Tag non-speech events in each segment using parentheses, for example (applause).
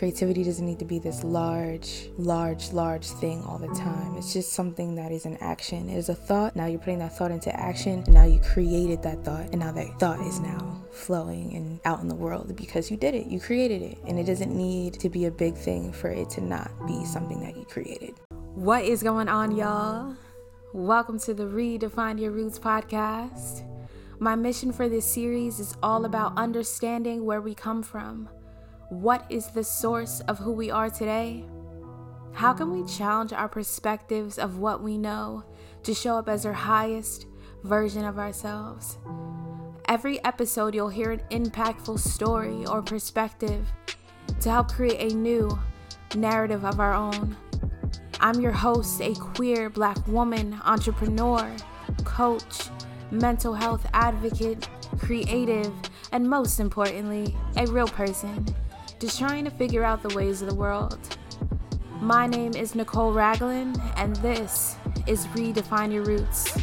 Creativity doesn't need to be this large, large, large thing all the time. It's just something that is an action. It is a thought. Now you're putting that thought into action. And now you created that thought. And now that thought is now flowing and out in the world because you did it. You created it. And it doesn't need to be a big thing for it to not be something that you created. What is going on, y'all? Welcome to the Redefine Your Roots podcast. My mission for this series is all about understanding where we come from what is the source of who we are today? How can we challenge our perspectives of what we know to show up as our highest version of ourselves? Every episode, you'll hear an impactful story or perspective to help create a new narrative of our own. I'm your host, a queer black woman, entrepreneur, coach, mental health advocate, creative, and most importantly, a real person just trying to figure out the ways of the world. My name is Nicole Ragland, and this is Redefine Your Roots.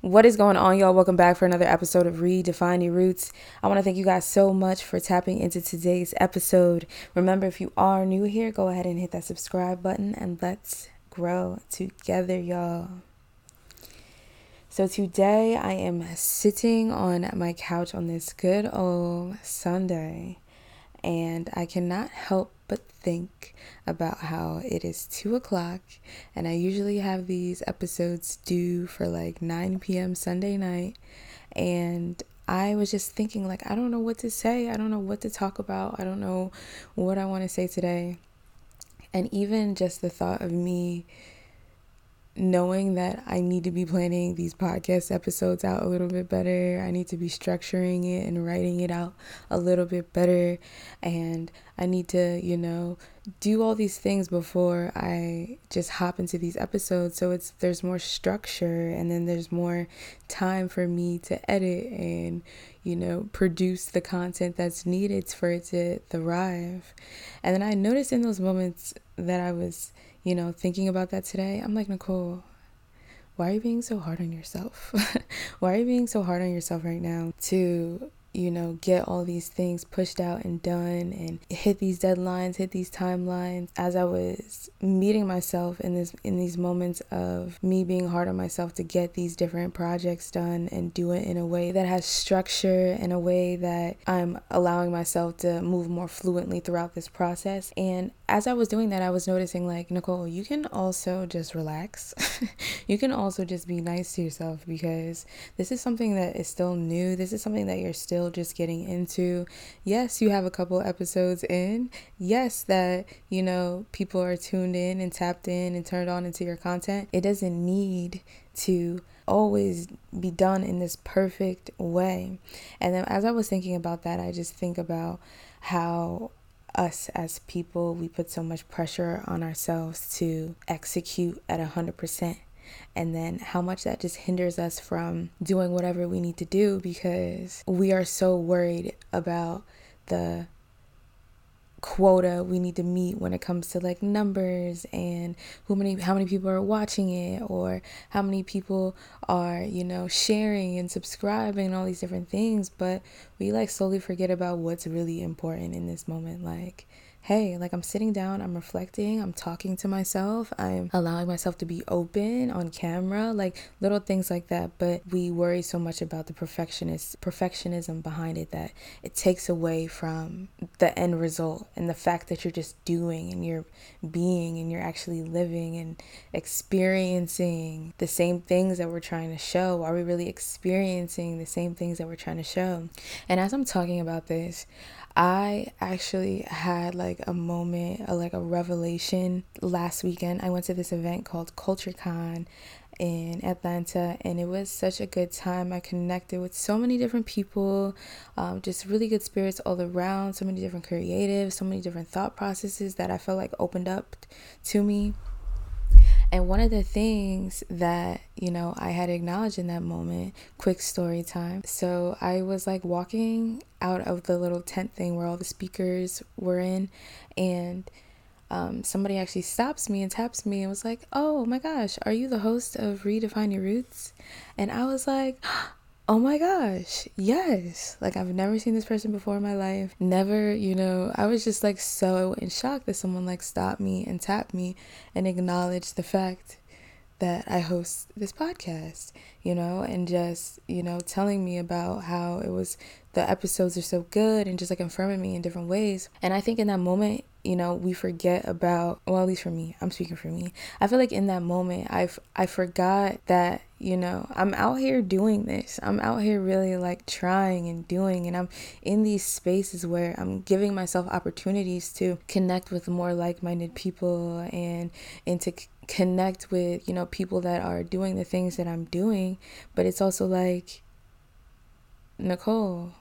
What is going on, y'all? Welcome back for another episode of Redefine Your Roots. I want to thank you guys so much for tapping into today's episode. Remember, if you are new here, go ahead and hit that subscribe button and let's grow together, y'all. So, today I am sitting on my couch on this good old Sunday, and I cannot help but think about how it is 2 o'clock, and I usually have these episodes due for like 9 p.m. Sunday night, and I was just thinking, like, I don't know what to say. I don't know what to talk about. I don't know what I want to say today. And even just the thought of me knowing that I need to be planning these podcast episodes out a little bit better. I need to be structuring it and writing it out a little bit better. And I need to, you know, do all these things before I just hop into these episodes. So it's there's more structure and then there's more time for me to edit and, you know, produce the content that's needed for it to thrive. And then I noticed in those moments that I was you know, thinking about that today, I'm like, Nicole, why are you being so hard on yourself? (laughs) why are you being so hard on yourself right now to you know, get all these things pushed out and done and hit these deadlines, hit these timelines. As I was meeting myself in this in these moments of me being hard on myself to get these different projects done and do it in a way that has structure in a way that I'm allowing myself to move more fluently throughout this process. And as I was doing that, I was noticing like, Nicole, you can also just relax. (laughs) you can also just be nice to yourself because this is something that is still new. This is something that you're still still just getting into. Yes, you have a couple episodes in. Yes, that, you know, people are tuned in and tapped in and turned on into your content. It doesn't need to always be done in this perfect way. And then as I was thinking about that, I just think about how us as people, we put so much pressure on ourselves to execute at 100% and then how much that just hinders us from doing whatever we need to do because we are so worried about the quota we need to meet when it comes to like numbers and who many how many people are watching it or how many people are you know sharing and subscribing and all these different things. But we like slowly forget about what's really important in this moment. Like hey, like I'm sitting down, I'm reflecting, I'm talking to myself, I'm allowing myself to be open on camera, like little things like that. But we worry so much about the perfectionist perfectionism behind it that it takes away from the end result and the fact that you're just doing and you're being and you're actually living and experiencing the same things that we're trying to show. Are we really experiencing the same things that we're trying to show? And as I'm talking about this, I actually had like a moment, a, like a revelation last weekend. I went to this event called CultureCon in Atlanta, and it was such a good time. I connected with so many different people, um, just really good spirits all around, so many different creatives, so many different thought processes that I felt like opened up to me. And one of the things that, you know, I had acknowledged in that moment, quick story time. So I was like walking out of the little tent thing where all the speakers were in, and um, somebody actually stops me and taps me and was like, Oh my gosh, are you the host of Redefine Your Roots? And I was like, Oh my gosh, yes. Like, I've never seen this person before in my life. Never, you know, I was just like so in shock that someone like stopped me and tapped me and acknowledged the fact that I host this podcast, you know, and just, you know, telling me about how it was the episodes are so good and just like affirming me in different ways. And I think in that moment, you know, we forget about, well, at least for me, I'm speaking for me. I feel like in that moment, I've, I forgot that, you know, I'm out here doing this. I'm out here really like trying and doing, and I'm in these spaces where I'm giving myself opportunities to connect with more like minded people and, and to connect with, you know, people that are doing the things that I'm doing. But it's also like, Nicole,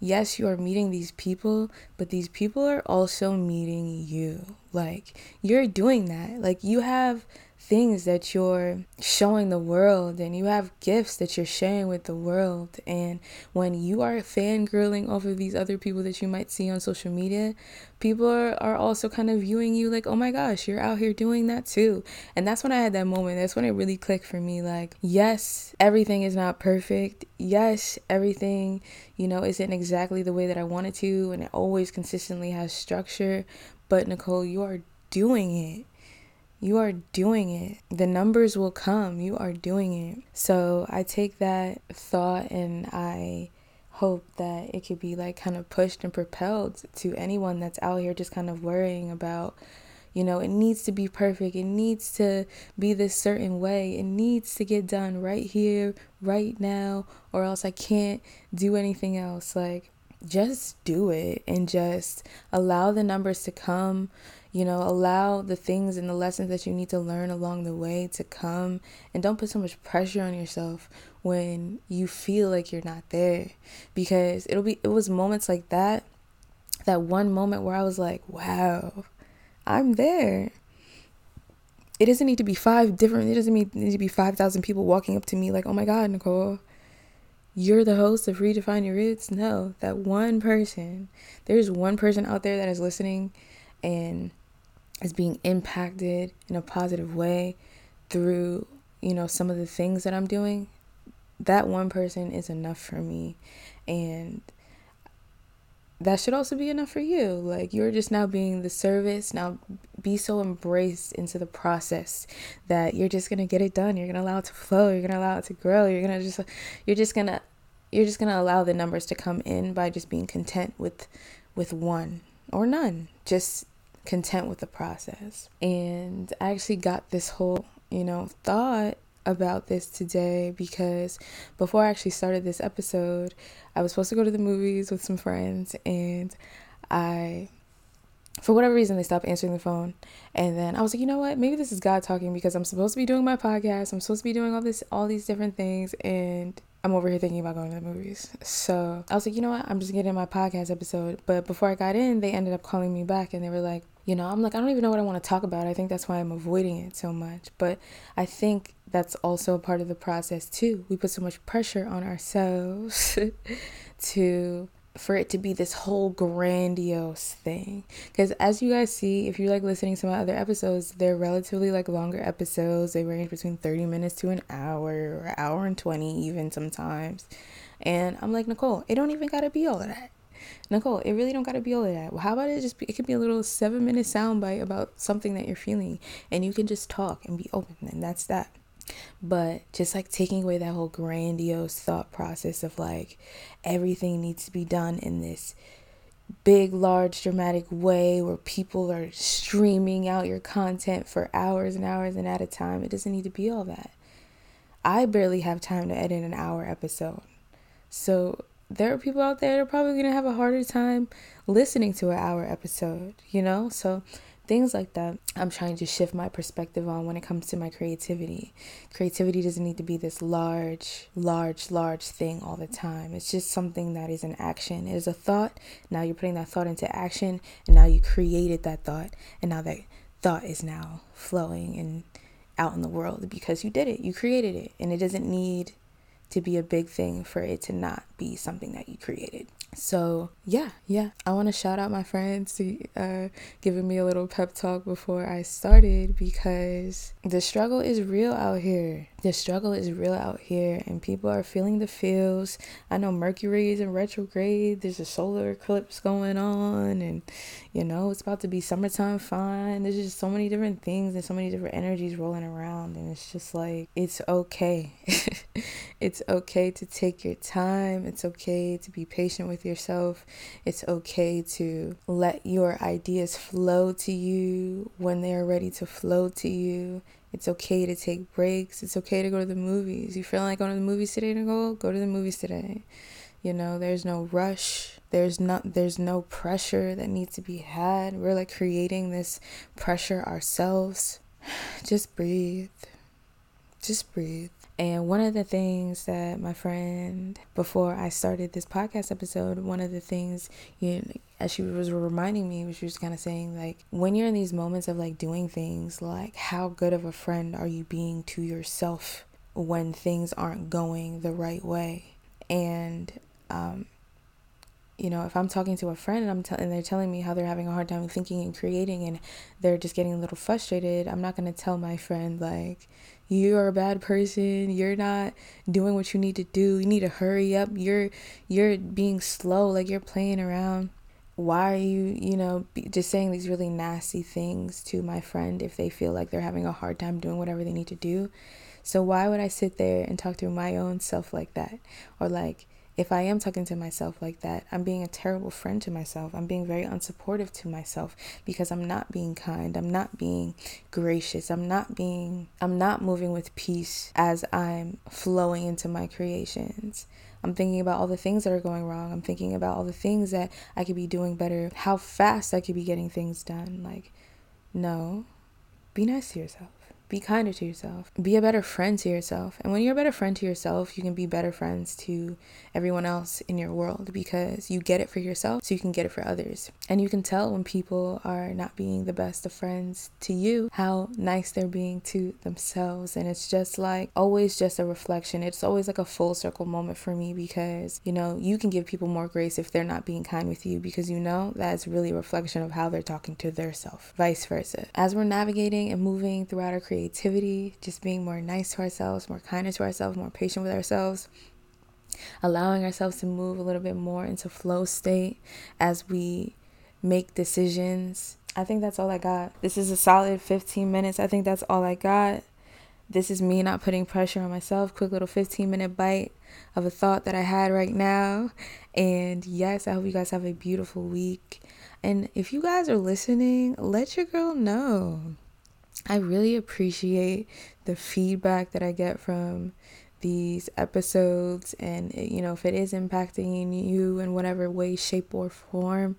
yes, you are meeting these people, but these people are also meeting you. Like, you're doing that. Like, you have things that you're showing the world and you have gifts that you're sharing with the world. And when you are fangirling over these other people that you might see on social media people are, are also kind of viewing you like oh my gosh you're out here doing that too. And that's when i had that moment. That's when it really clicked for me like yes everything is not perfect. Yes everything you know isn't exactly the way that i wanted to and it always consistently has structure. But nicole you are doing it you are doing it. The numbers will come. You are doing it. So I take that thought and I hope that it could be like kind of pushed and propelled to anyone that's out here just kind of worrying about you know it needs to be perfect it needs to be this certain way it needs to get done right here right now or else i can't do anything else like just do it and just allow the numbers to come you know, allow the things and the lessons that you need to learn along the way to come and don't put so much pressure on yourself when you feel like you're not there because it'll be it was moments like that that one moment where I was like, "Wow, I'm there." It doesn't need to be five different it doesn't need to be 5,000 people walking up to me like, "Oh my god, Nicole, you're the host of Redefine Your Roots." No, that one person. There's one person out there that is listening and is being impacted in a positive way through, you know, some of the things that I'm doing, that one person is enough for me. And that should also be enough for you. Like you're just now being the service. Now be so embraced into the process that you're just gonna get it done. You're gonna allow it to flow. You're gonna allow it to grow. You're gonna just you're just gonna you're just gonna allow the numbers to come in by just being content with with one or none. Just content with the process. And I actually got this whole, you know, thought about this today because before I actually started this episode, I was supposed to go to the movies with some friends and I for whatever reason they stopped answering the phone and then i was like you know what maybe this is god talking because i'm supposed to be doing my podcast i'm supposed to be doing all this all these different things and I'm over here thinking about going to the movies. So I was like, you know what? I'm just getting my podcast episode. But before I got in, they ended up calling me back and they were like, you know, I'm like, I don't even know what I want to talk about. I think that's why I'm avoiding it so much. But I think that's also a part of the process too. We put so much pressure on ourselves (laughs) to for it to be this whole grandiose thing. Because as you guys see, if you like listening to my other episodes, they're relatively like longer episodes. They range between 30 minutes to an hour or hour and 20 even sometimes. And I'm like, Nicole, it don't even gotta be all of that. Nicole, it really don't gotta be all of that. Well, how about it just be, it could be a little seven minute soundbite about something that you're feeling and you can just talk and be open and that's that. But just like taking away that whole grandiose thought process of like everything needs to be done in this big, large, dramatic way where people are streaming out your content for hours and hours and at a time. It doesn't need to be all that. I barely have time to edit an hour episode. So there are people out there that are probably going to have a harder time listening to an hour episode, you know? So things like that i'm trying to shift my perspective on when it comes to my creativity. Creativity doesn't need to be this large large large thing all the time. It's just something that is an action. It is a thought. Now you're putting that thought into action and now you created that thought and now that thought is now flowing and out in the world because you did it. You created it and it doesn't need to be a big thing for it to not be something that you created. So, yeah, yeah. I want to shout out my friends uh, giving me a little pep talk before I started because the struggle is real out here. The struggle is real out here, and people are feeling the feels. I know Mercury is in retrograde, there's a solar eclipse going on, and you know, it's about to be summertime fine. There's just so many different things and so many different energies rolling around, and it's just like, it's okay. (laughs) it's okay to take your time, it's okay to be patient with yourself, it's okay to let your ideas flow to you when they are ready to flow to you. It's okay to take breaks. It's okay to go to the movies. You feel like going to the movies today, Nicole? Go to the movies today. You know, there's no rush. There's not there's no pressure that needs to be had. We're like creating this pressure ourselves. (sighs) Just breathe. Just breathe. And one of the things that my friend, before I started this podcast episode, one of the things, you as she was reminding me, was she was kind of saying, like, when you're in these moments of like doing things, like, how good of a friend are you being to yourself when things aren't going the right way? And, um, you know, if I'm talking to a friend and I'm t- and they're telling me how they're having a hard time thinking and creating and they're just getting a little frustrated, I'm not going to tell my friend like, you're a bad person you're not doing what you need to do you need to hurry up you're you're being slow like you're playing around. Why are you you know just saying these really nasty things to my friend if they feel like they're having a hard time doing whatever they need to do? So why would i sit there and talk to my own self like that? Or like if I am talking to myself like that, I'm being a terrible friend to myself. I'm being very unsupportive to myself because I'm not being kind. I'm not being gracious. I'm not being, I'm not moving with peace as I'm flowing into my creations. I'm thinking about all the things that are going wrong. I'm thinking about all the things that I could be doing better, how fast I could be getting things done. Like, no, be nice to yourself. Be kinder to yourself. Be a better friend to yourself. And when you're a better friend to yourself, you can be better friends to everyone else in your world because you get it for yourself, so you can get it for others. And you can tell when people are not being the best of friends to you how nice they're being to themselves. And it's just like always just a reflection. It's always like a full circle moment for me because, you know, you can give people more grace if they're not being kind with you because you know that's really a reflection of how they're talking to their self, vice versa. As we're navigating and moving throughout our creativity, just being more nice to ourselves, more kinder to ourselves, more patient with ourselves, allowing ourselves to move a little bit more into flow state as we make decisions. I think that's all I got. This is a solid 15 minutes. I think that's all I got. This is me not putting pressure on myself. Quick little 15 minute bite of a thought that I had right now. And yes, I hope you guys have a beautiful week. And if you guys are listening, let your girl know. I really appreciate the feedback that I get from these episodes and eh, you know if it is impacting you in whatever way shape or form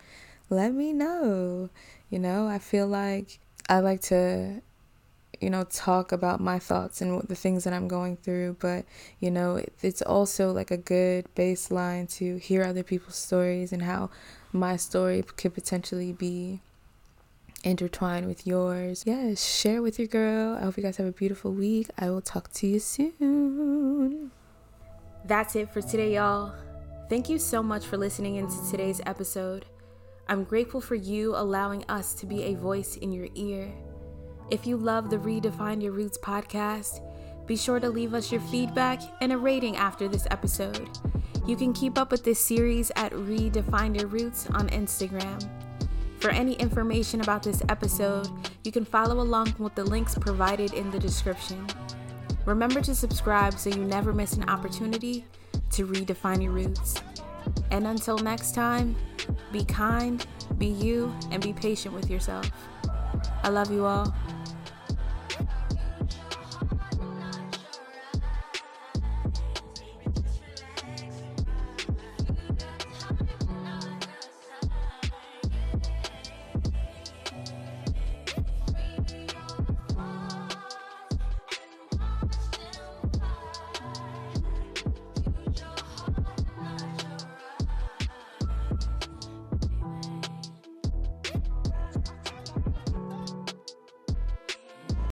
let me know. You know i feel like i like to you know talk about my thoughts and the things that i'm going through but you know it's also like a good baseline to hear other people's stories and how my story could potentially be intertwine with yours. Yes, share with your girl. I hope you guys have a beautiful week. I will talk to you soon. That's it for today, y'all. Thank you so much for listening into today's episode. I'm grateful for you allowing us to be a voice in your ear. If you love the Redefine Your Roots podcast, be sure to leave us your feedback and a rating after this episode. You can keep up with this series at Redefine Your Roots on Instagram. For any information about this episode, you can follow along with the links provided in the description. Remember to subscribe so you never miss an opportunity to redefine your roots. And until next time, be kind, be you, and be patient with yourself. I love you all.